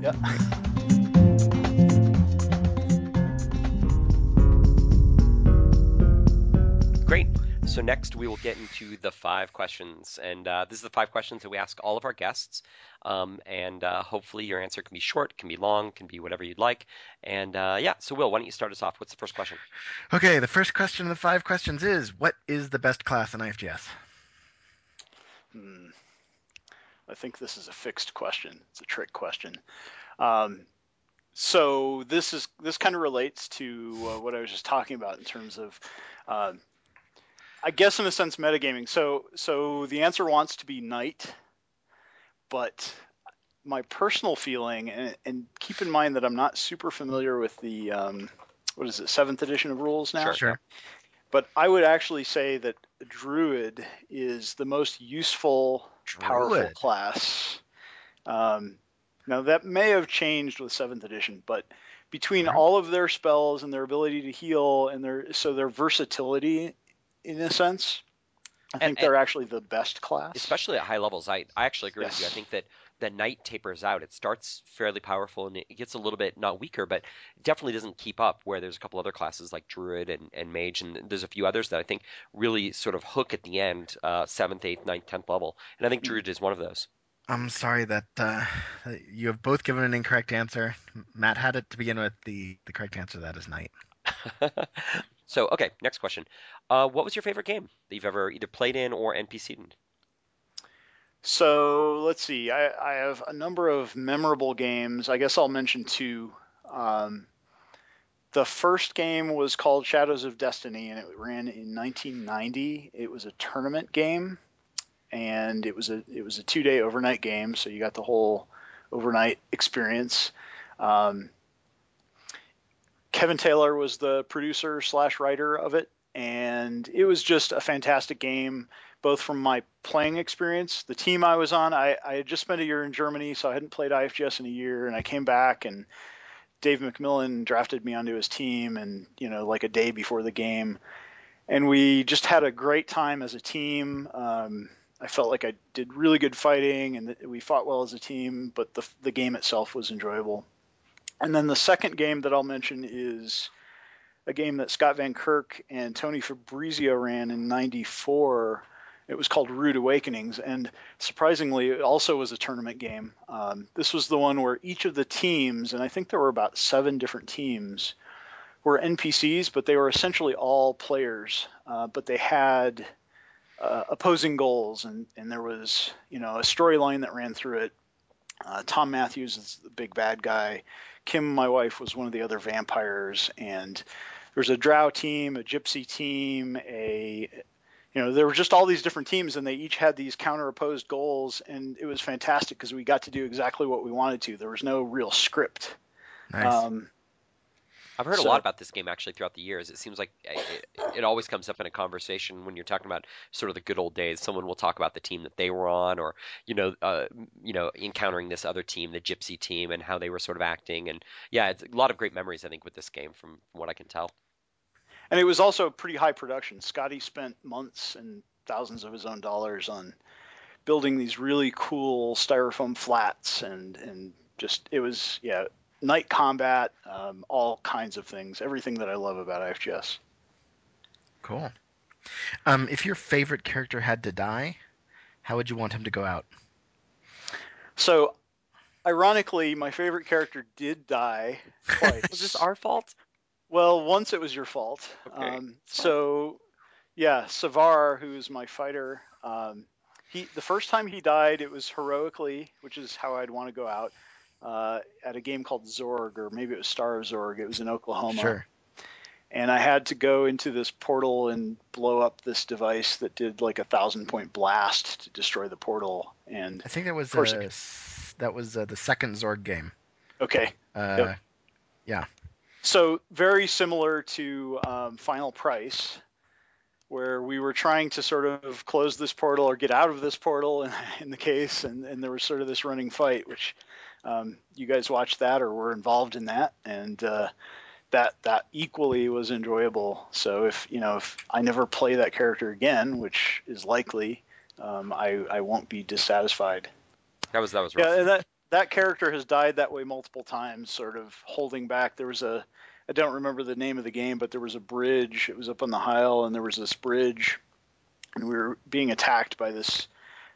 Yeah. So next we will get into the five questions, and uh, this is the five questions that we ask all of our guests. Um, and uh, hopefully your answer can be short, can be long, can be whatever you'd like. And uh, yeah, so Will, why don't you start us off? What's the first question? Okay, the first question of the five questions is what is the best class in IFGS? Hmm. I think this is a fixed question. It's a trick question. Um, so this is this kind of relates to uh, what I was just talking about in terms of, uh, I guess in a sense, metagaming. So so the answer wants to be knight, but my personal feeling, and, and keep in mind that I'm not super familiar with the um, what is it seventh edition of rules now. Sure. Sure. But I would actually say that druid is the most useful powerful class. Um, now that may have changed with seventh edition, but between all of their spells and their ability to heal and their so their versatility, in a sense, I And- think they're actually the best class. Especially at high levels, I, I actually agree with you. I think that the knight tapers out. It starts fairly powerful and it gets a little bit not weaker, but definitely doesn't keep up. Where there's a couple other classes like druid and, and mage, and there's a few others that I think really sort of hook at the end, uh, seventh, eighth, ninth, tenth level. And I think druid is one of those. I'm sorry that uh, you have both given an incorrect answer. Matt had it to begin with. The the correct answer to that is night. so, okay, next question. Uh, what was your favorite game that you've ever either played in or NPC'd in? So let's see. I, I have a number of memorable games. I guess I'll mention two. Um, the first game was called Shadows of Destiny, and it ran in 1990. It was a tournament game, and it was a it was a two day overnight game, so you got the whole overnight experience. Um, Kevin Taylor was the producer slash writer of it, and it was just a fantastic game, both from my playing experience. The team I was on, I, I had just spent a year in Germany, so I hadn't played IFGS in a year, and I came back and Dave McMillan drafted me onto his team, and you know, like a day before the game, and we just had a great time as a team. Um, I felt like I did really good fighting, and we fought well as a team, but the the game itself was enjoyable. And then the second game that I'll mention is a game that Scott Van Kirk and Tony Fabrizio ran in '94. It was called Rude Awakenings, and surprisingly, it also was a tournament game. Um, this was the one where each of the teams, and I think there were about seven different teams, were NPCs, but they were essentially all players. Uh, but they had uh, opposing goals, and, and there was you know a storyline that ran through it. Uh, Tom Matthews is the big bad guy. Kim, my wife, was one of the other vampires, and there was a Drow team, a Gypsy team, a you know there were just all these different teams, and they each had these counter opposed goals, and it was fantastic because we got to do exactly what we wanted to. There was no real script. Nice. Um, I've heard a lot about this game actually throughout the years. It seems like it, it always comes up in a conversation when you're talking about sort of the good old days. Someone will talk about the team that they were on, or you know, uh, you know, encountering this other team, the Gypsy team, and how they were sort of acting. And yeah, it's a lot of great memories I think with this game from what I can tell. and it was also pretty high production. Scotty spent months and thousands of his own dollars on building these really cool styrofoam flats, and and just it was yeah night combat, um, all kinds of things, everything that I love about IFGS. Cool. Um, if your favorite character had to die, how would you want him to go out? So, ironically, my favorite character did die twice. Was this our fault? Well, once it was your fault. Okay, Um, so, yeah, Savar, who's my fighter, um, he the first time he died, it was heroically, which is how I'd want to go out. Uh, at a game called Zorg, or maybe it was Star of Zorg. It was in Oklahoma. Sure. and I had to go into this portal and blow up this device that did like a thousand point blast to destroy the portal. And I think that was uh, it- that was uh, the second Zorg game. okay, Uh, yeah. so very similar to um, Final Price, where we were trying to sort of close this portal or get out of this portal in, in the case, and, and there was sort of this running fight, which um, you guys watched that or were involved in that, and uh, that that equally was enjoyable. So if you know if I never play that character again, which is likely, um, I I won't be dissatisfied. That was that was rough. Yeah, and that that character has died that way multiple times, sort of holding back. There was a I don't remember the name of the game, but there was a bridge. It was up on the Heil, and there was this bridge, and we were being attacked by this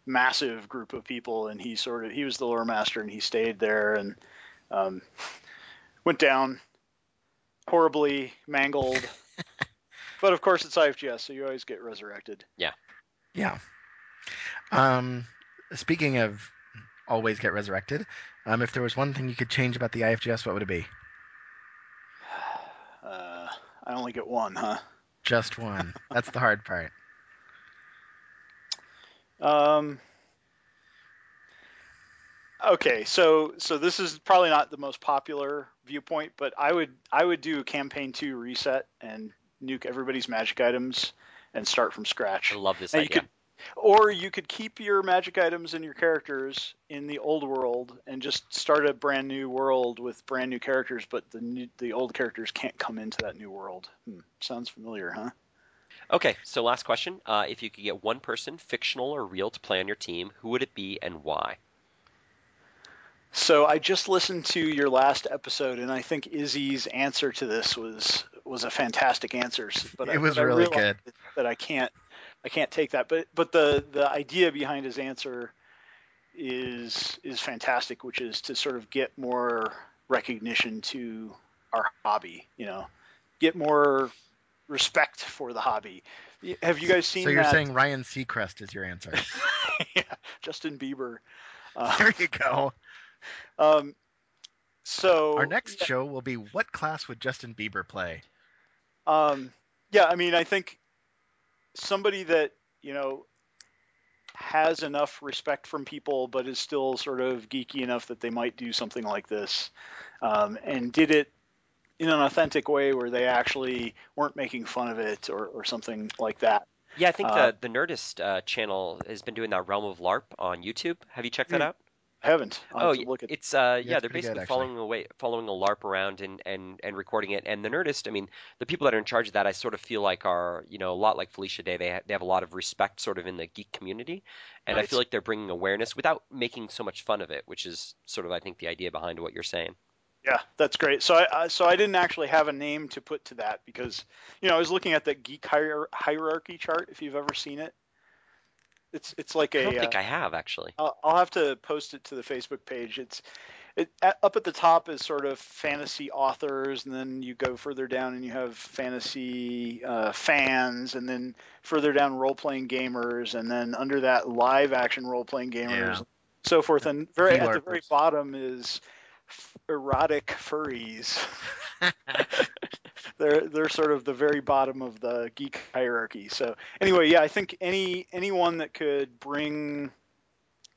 massive group of people. And he sort of he was the lore master, and he stayed there and um, went down horribly mangled. but of course, it's IFGS, so you always get resurrected. yeah. Yeah. Um, speaking of always get resurrected, um, if there was one thing you could change about the IFGS, what would it be? Uh, I only get one, huh? Just one. That's the hard part. Um, okay, so so this is probably not the most popular viewpoint, but I would I would do a campaign two reset and nuke everybody's magic items and start from scratch. I love this Now, you idea. could, or you could keep your magic items and your characters in the old world and just start a brand new world with brand new characters, but the new, the old characters can't come into that new world. Hmm, sounds familiar, huh? Okay, so last question. Uh, if you could get one person, fictional or real, to play on your team, who would it be and why? So I just listened to your last episode, and I think Izzy's answer to this was was a fantastic answer. But I- It was but I really realized That I can't I can't take that. But but the the idea behind his answer is is fantastic, which is to sort of get more recognition to our hobby. You know, get more respect for the hobby. Have you guys seen So you're that? saying Ryan Seacrest is your answer? yeah, Justin Bieber. Uh, there you go. um, so Our next show will be what class would Justin Bieber play? Um, yeah, I mean, I think somebody that you know has enough respect from people, but is still sort of geeky enough that they might do something like this, um, and did it in an authentic way where they actually weren't making fun of it or, or something like that. Yeah, I think Uh, the the Nerdist uh, channel has been doing that Realm of LARP on YouTube. Have you checked that Hmm. out? I haven't. I'll Oh, have look at. it's uh Yeah, yeah, it's they're pretty good, basically following away following a LARP around and, and and recording it. And the Nerdist, I mean, the people that are in charge of that, I sort of feel like are you know a lot like Felicia Day. They ha- they have a lot of respect sort of in the geek community, and I feel like they're bringing awareness without making so much fun of it, which is sort of I think the idea behind what you're saying. Yeah, that's great. So I, I so I didn't actually have a name to put to that because you know I was looking at that geek hier- hierarchy chart. If you've ever seen it, it's it's like I a. don't uh, think I have actually. I'll, I'll have to post it to the Facebook page. It's it at, up at the top is sort of fantasy authors, and then you go further down and you have fantasy uh, fans, and then further down role playing gamers, and then under that live action role playing gamers, Yeah. so forth. And very at the very bottom is f- erotic furries. they're they're sort of the very bottom of the geek hierarchy. So anyway, yeah, I think any anyone that could bring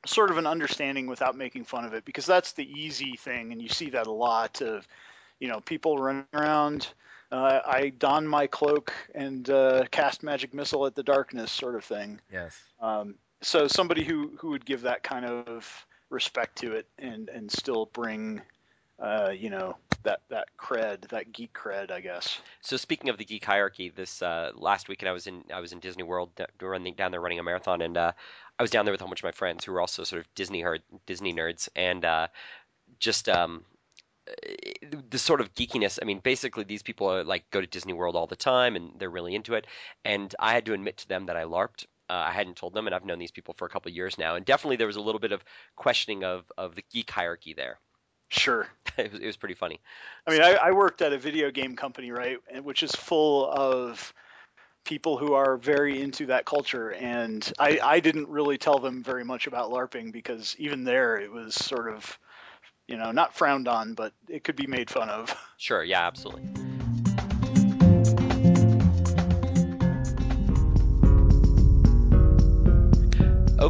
sort of an understanding without making fun of it, because that's the easy thing, and you see that a lot of you know people running around. Uh, I don my cloak and uh, cast magic missile at the darkness, sort of thing. Yes. Um, so somebody who who would give that kind of respect to it and and still bring uh, you know that that cred, that geek cred, I guess. So speaking of the geek hierarchy, this uh, last weekend I was in I was in Disney World running down there running a marathon, and uh, I was down there with a whole bunch of my friends who were also sort of Disney herd, Disney nerds, and uh, just um, the sort of geekiness. I mean, basically, these people are like go to Disney World all the time and they're really into it. And I had to admit to them that I LARPed. Uh, I hadn't told them, and I've known these people for a couple of years now. And definitely, there was a little bit of questioning of of the geek hierarchy there. Sure. it, was, it was pretty funny. I mean, I, I worked at a video game company, right, which is full of people who are very into that culture and I, I didn't really tell them very much about larping because even there it was sort of you know not frowned on but it could be made fun of Sure, yeah, absolutely.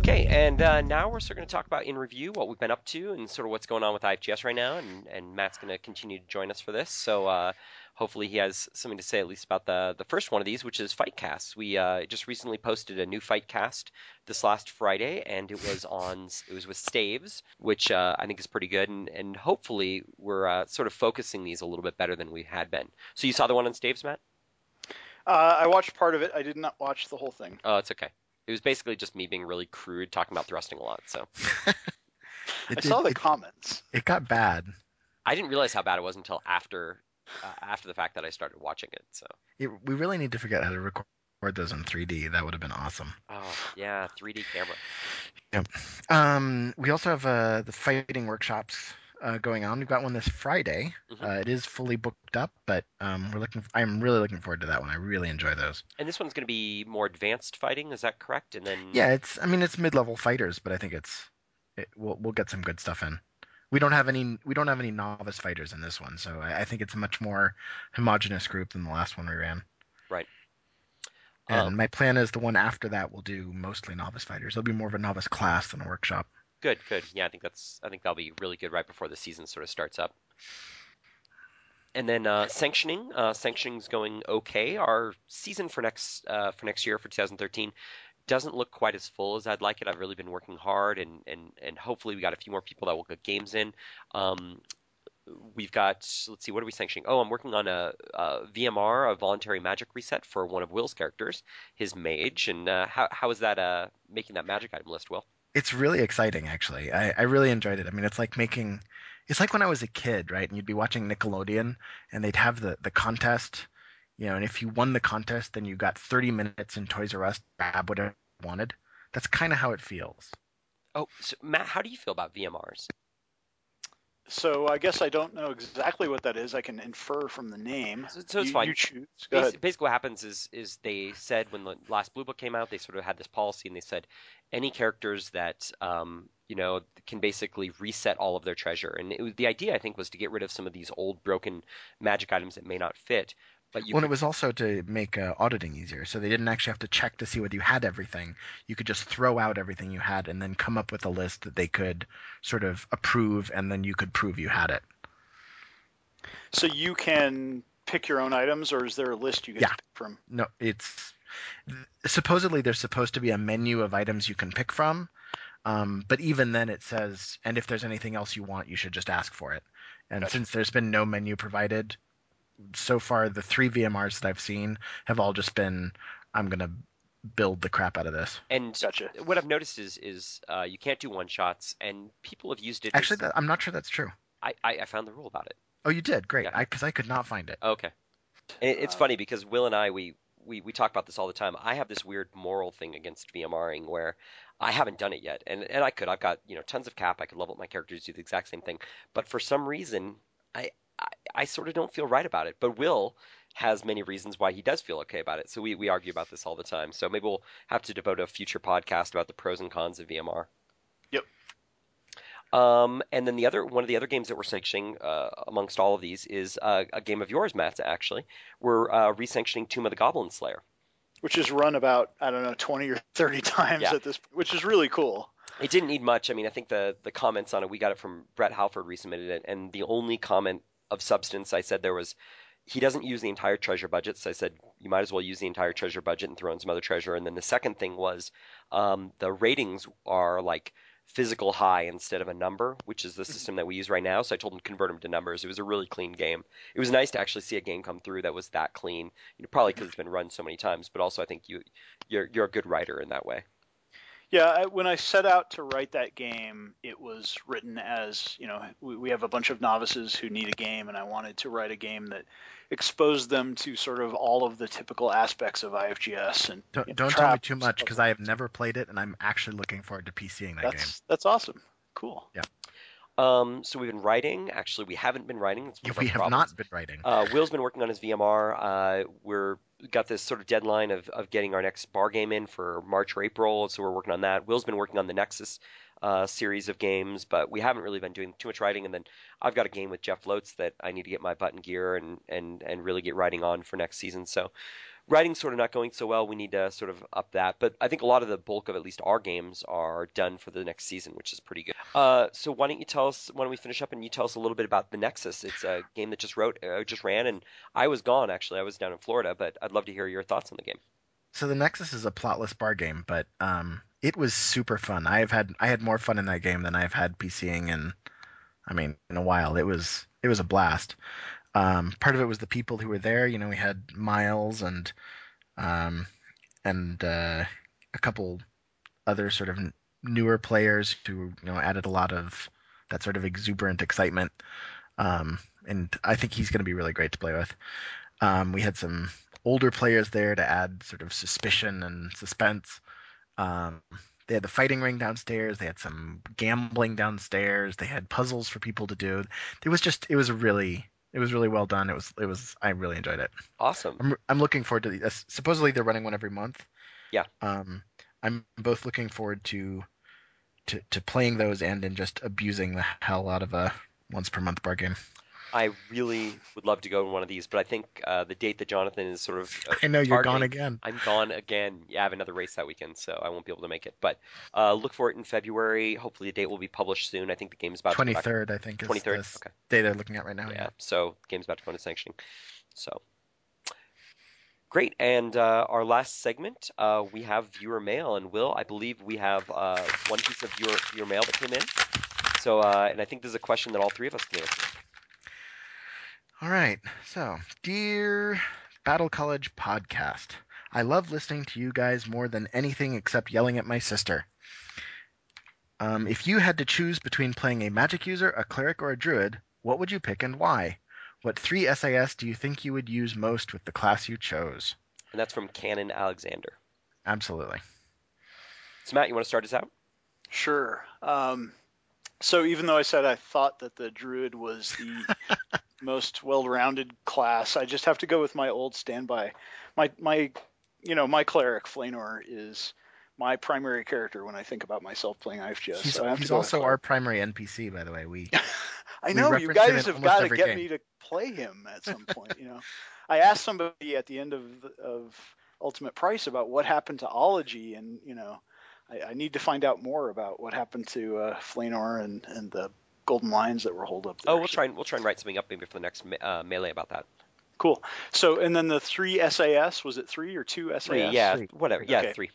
Okay, and uh, now we're sort of going to talk about in review what we've been up to and sort of what's going on with IFGS right now, and, and Matt's going to continue to join us for this. So uh, hopefully he has something to say at least about the the first one of these, which is Fightcast. We uh, just recently posted a new Fightcast this last Friday, and it was on it was with Staves, which uh, I think is pretty good, and and hopefully we're uh, sort of focusing these a little bit better than we had been. So you saw the one on Staves, Matt? Uh, I watched part of it. I did not watch the whole thing. Oh, it's okay. It was basically just me being really crude, talking about thrusting a lot. So I saw the comments. It got bad. I didn't realize how bad it was until after uh, after the fact that I started watching it. So It, we really need to figure out how to record those in 3D. That would have been awesome. oh yeah, 3D camera. Yep. Um, we also have uh, the fighting workshops uh, going on. We've got one this Friday. Mhm. Uh, it is fully booked up, but um, we're looking. I'm really looking forward to that one. I really enjoy those. And this one's going to be more advanced fighting. Is that correct? And then Yeah, it's. I mean, it's mid-level fighters, but I think it's. It, we'll we'll get some good stuff in. We don't have any. We don't have any novice fighters in this one, so I, I think it's a much more homogenous group than the last one we ran. Right. And Um, my plan is the one after that will do mostly novice fighters. It'll be more of a novice class than a workshop. Good, good. Yeah, I think that's I think that'll be really good right before the season sort of starts up. And then uh, sanctioning, uh, sanctioning's going okay. Our season for next uh, for next year for 2013 doesn't look quite as full as I'd like it. I've really been working hard, and and and hopefully we got a few more people that will get games in. Um, we've got let's see, what are we sanctioning? Oh, I'm working on a, a VMR, a voluntary magic reset for one of Will's characters, his mage. And uh, how how is that uh, making that magic item list, Will? It's really exciting, actually. I, I really enjoyed it. I mean, it's like making. It's like when I was a kid, right? And you'd be watching Nickelodeon, and they'd have the the contest, you know. And if you won the contest, then you got 30 minutes in Toys R Us to grab whatever you wanted. That's kind of how it feels. Oh, so Matt, how do you feel about VMRs? So I guess I don't know exactly what that is. I can infer from the name. So, so it's you, fine. You choose. Go Basi- ahead. Basically, what happens is is they said when the last Blue Book came out, they sort of had this policy, and they said any characters that um, you know can basically reset all of their treasure. And was, the idea, I think, was to get rid of some of these old broken magic items that may not fit. But you well, and could- it was also to make uh, auditing easier, so they didn't actually have to check to see whether you had everything. You could just throw out everything you had, and then come up with a list that they could sort of approve, and then you could prove you had it. So you can pick your own items, or is there a list you get Yeah. from? No, it's supposedly there's supposed to be a menu of items you can pick from, um, but even then it says, and if there's anything else you want, you should just ask for it. And Gotcha. since there's been no menu provided, so far the three VMRs that I've seen have all just been, I'm gonna build the crap out of this. and Gotcha. what I've noticed is is uh, you can't do one shots, and people have used it. Actually, as, that, I'm not sure that's true. I, I I found the rule about it. Oh, you did? Great. Yeah. I because I could not find it. Okay. And it- it's Uh, funny because Will and I we, we we talk about this all the time. I have this weird moral thing against VMRing where I haven't done it yet, and and I could. I've got you know tons of cap. I could level up my characters, do the exact same thing. But for some reason, I I, I sort of don't feel right about it. But Will has many reasons why he does feel okay about it. So we we argue about this all the time. So maybe we'll have to devote a future podcast about the pros and cons of VMR. Yep. Um, and then the other one of the other games that we're sanctioning uh, amongst all of these is uh, a game of yours, Matt. Actually, we're uh, resanctioning Tomb of the Goblin Slayer. Which is run about I don't know 20 or 30 times Yeah. at this, which is really cool. It didn't need much. I mean, I think the the comments on it we got it from Brett Halford resubmitted it, and the only comment of substance I said there was he doesn't use the entire treasure budget. So I said you might as well use the entire treasure budget and throw in some other treasure. And then the second thing was um, the ratings are like physical high instead of a number, which is the system that we use right now. So I told him to convert them to numbers. It was a really clean game. It was nice to actually see a game come through that was that clean. You know, probably because it's been run so many times, but also I think you you're you're a good writer in that way. Yeah, I, when I set out to write that game, it was written as you know we, we have a bunch of novices who need a game, and I wanted to write a game that exposed them to sort of all of the typical aspects of IFGS and Don't, you know, don't tell me too much because I have never played it, and I'm actually looking forward to PCing that game. That's that's awesome. Cool. Um, so we've been writing. Actually, we haven't been writing. Of we have problems. not been writing. Uh, Will's been working on his VMR. Uh, we're got this sort of deadline of, of getting our next bar game in for March or April, so we're working on that. Will's been working on the Nexus uh, series of games, but we haven't really been doing too much writing. And then I've got a game with Jeff Lotes that I need to get my button gear and, and, and really get writing on for next season. So writing's sort of not going so well. We need to sort of up that. But I think a lot of the bulk of at least our games are done for the next season, which is pretty good. Uh, so why don't you tell us? Why don't we finish up and you tell us a little bit about the Nexus? It's a game that just wrote, uh, just ran, and I was gone actually. I was down in Florida, but I'd love to hear your thoughts on the game. So the Nexus is a plotless bar game, but um, it was super fun. I've had I had more fun in that game than I've had PCing in, I mean, in a while. It was it was a blast. Um, part of it was the people who were there. You know, we had Miles and um, and uh, a couple other sort of newer players who you know added a lot of that sort of exuberant excitement. Um, and I think he's going to be really great to play with. Um, we had some older players there to add sort of suspicion and suspense. Um, they had the fighting ring downstairs. They had some gambling downstairs. They had puzzles for people to do. It was just it was a really it was really well done. It was it was I really enjoyed it. Awesome. I'm I'm looking forward to the. Uh, supposedly they're running one every month. Yeah. Um, I'm both looking forward to to to playing those and in just abusing the hell out of a once per month bar game. I really would love to go in one of these, but I think uh, the date that Jonathan is sort of uh, I know you're gone again. I'm gone again. Yeah, I have another race that weekend, so I won't be able to make it. But uh, look for it in February. Hopefully, the date will be published soon. I think the game's about to go Twenty I think, 23rd? Okay. date they're looking at right now. Yeah, so the game's about to go into sanctioning. So great. And uh, our last segment, uh, we have viewer mail, and Will, I believe we have uh, one piece of viewer viewer mail that came in. So, uh, and I think this is a question that all three of us can answer. All right. So, dear Battle College podcast, I love listening to you guys more than anything except yelling at my sister. Um, if you had to choose between playing a magic user, a cleric, or a druid, what would you pick and why? What three SAS do you think you would use most with the class you chose? And that's from Canon Alexander. Absolutely. So, Matt, you want to start us out? Sure. Um, so even though I said I thought that the druid was the most well-rounded class, I just have to go with my old standby. My my, you know, my cleric Flanor is my primary character when I think about myself playing IFGS. He's, so I he's also our primary NPC, by the way. We I know you guys have got to get game. me to play him at some point. You know, I asked somebody at the end of of Ultimate Price about what happened to Ology, and you know, I, I need to find out more about what happened to uh, Flanor and and the golden lions that were holed up there. Oh, we'll So- try and we'll try and write something up maybe for the next me- uh, melee about that. Cool. So, and then the three SAS was it three or two SAS? Three, yeah, three. whatever. Yeah, Okay. three.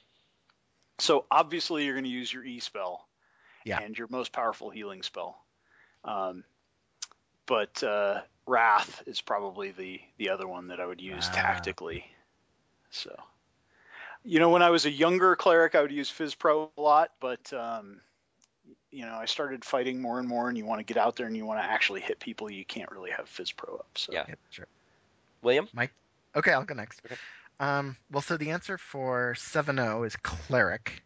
So obviously you're going to use your E spell, Yeah. and your most powerful healing spell. Um, but uh, Wrath is probably the the other one that I would use Ah. tactically. So, you know, when I was a younger cleric, I would use Phys Pro a lot, but um, you know, I started fighting more and more, and you want to get out there and you want to actually hit people. You can't really have Phys Pro up. So, Yeah. Yeah, sure. William. Mike. Okay, I'll go next. Okay. Um, well, so the answer for 7-0 is cleric.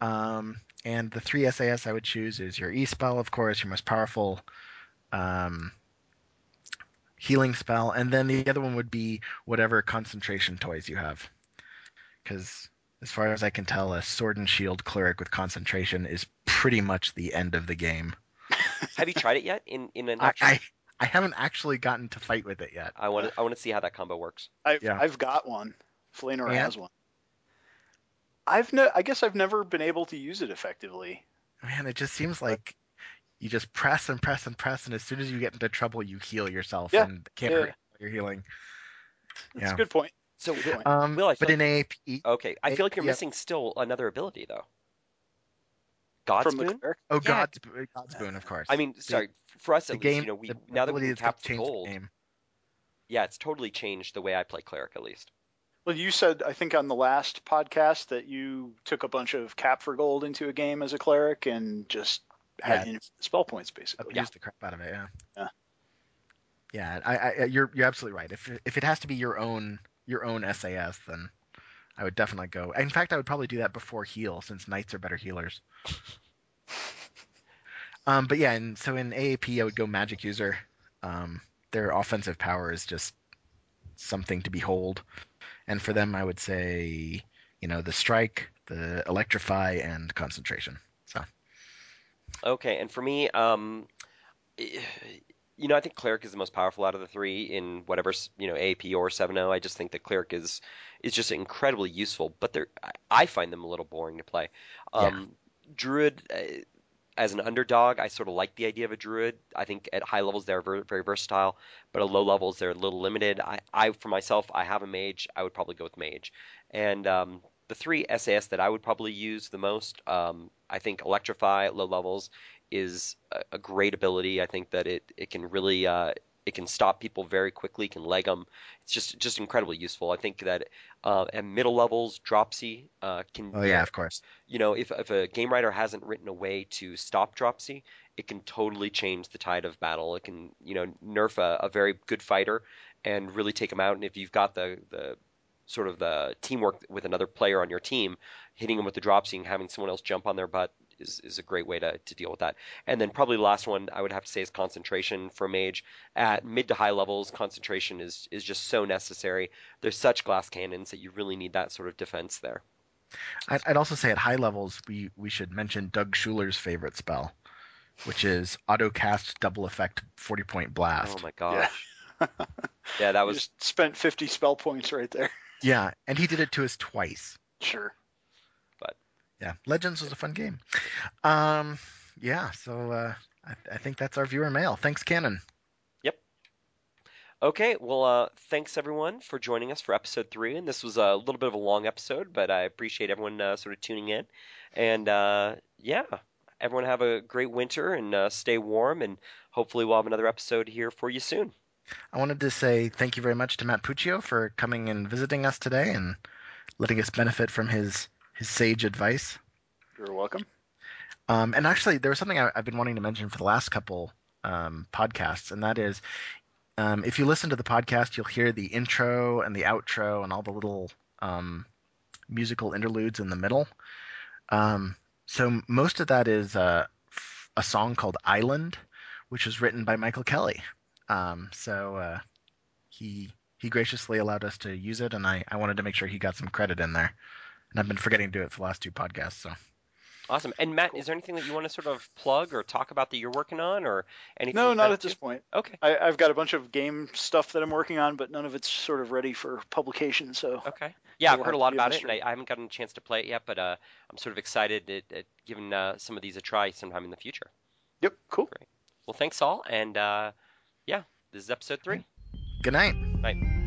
Um, and the three SAS I would choose is your E spell, of course, your most powerful um, healing spell, and then the other one would be whatever concentration toys you have. Because as far as I can tell, a sword and shield cleric with concentration is pretty much the end of the game. Have you tried it yet? In in an I, action? I, I haven't actually gotten to fight with it yet. I want to I want to see how that combo works. I've Yeah. I've got one. Flanor Yeah? has one. I've no, I guess I've never been able to use it effectively. Man, it just seems like you just press and press and press, and as soon as you get into trouble, you heal yourself Yeah, and can't yeah. hurt while you're healing. That's Yeah. a good point. So Good point. Um, Will, I but feel in AAP, okay, I feel like you're Yeah. missing still another ability though. God's From boon. oh Yeah. God's, God's boon, of course. I mean, sorry, for us the at game, least, you know, we the now that we that's gonna capped change the gold, game. yeah, it's totally changed the way I play cleric at least. Well, you said I think on the last podcast that you took a bunch of cap for gold into a game as a cleric and just had Yeah. spell points basically. Abuse the crap out of it. Yeah. Yeah. Yeah. I, I, you're you're absolutely right. If if it has to be your own your own SAS, then I would definitely go. In fact, I would probably do that before heal, since knights are better healers. um, but yeah, and so in AAP, I would go magic user. Um, their offensive power is just something to behold, and for them, I would say, you know, the strike, the electrify, and concentration. So Okay, and for me, um, you know, I think cleric is the most powerful out of the three in whatever you know AP or 7.0. I just think that cleric is is just incredibly useful, but they're I- find them a little boring to play. Um, Druid. Uh, as an underdog, I sort of like the idea of a druid. I think at high levels they're ver- very versatile, but at low levels they're a little limited. I, I, for myself, I have a mage. I would probably go with mage. And um, the three SAS that I would probably use the most, um, I think electrify at low levels is a, a great ability. I think that it it can really uh, it can stop people very quickly, can leg them. It's just just incredibly useful. I think that uh, at middle levels, dropsy uh, can oh yeah, of course. you know, if, if a game writer hasn't written a way to stop dropsy, it can totally change the tide of battle. It can, you know, nerf a, a very good fighter and really take him out. And if you've got the, the sort of the teamwork with another player on your team, hitting them with the dropsy and having someone else jump on their butt is, is a great way to, to deal with that. And then probably the last one I would have to say is concentration for mage. At mid to high levels, concentration is, is just so necessary. There's such glass cannons that you really need that sort of defense there. I'd, I'd also say at high levels, we, we should mention Doug Schuler's favorite spell, which is auto cast double effect 40 point blast. Oh my gosh. Yeah, that You was just spent 50 spell points right there. Yeah, and he did it to us twice. Sure. Yeah, Legends was a fun game. Um, yeah, so uh, I, I think that's our viewer mail. Thanks, Canon. Yep. Okay, well, uh, thanks everyone for joining us for episode three. And this was a little bit of a long episode, but I appreciate everyone uh, sort of tuning in. And uh, yeah, everyone have a great winter and uh, stay warm. And hopefully, we'll have another episode here for you soon. I wanted to say thank you very much to Matt Puccio for coming and visiting us today and letting us benefit from his his sage advice. You're welcome. Um, and actually, there was something I, I've been wanting to mention for the last couple um, podcasts, and that is, um, if you listen to the podcast, you'll hear the intro and the outro and all the little um, musical interludes in the middle. Um, so most of that is uh, a song called "Island," which was written by Michael Kelly. Um, so uh, he he graciously allowed us to use it, and I, I wanted to make sure he got some credit in there. And I've been forgetting to do it for the last two podcasts. So Awesome. And Matt, is there anything that you want to sort of plug or talk about that you're working on, or anything? No, not that at this too? point. Okay. I, I've got a bunch of game stuff that I'm working on, but none of it's sort of ready for publication. So Okay. Yeah, I've heard a lot to a about it, and I. I haven't gotten a chance to play it yet, but uh, I'm sort of excited at, at giving uh, some of these a try sometime in the future. yep, cool. Great. Well, thanks all, and uh, yeah, this is episode three. good night. Bye.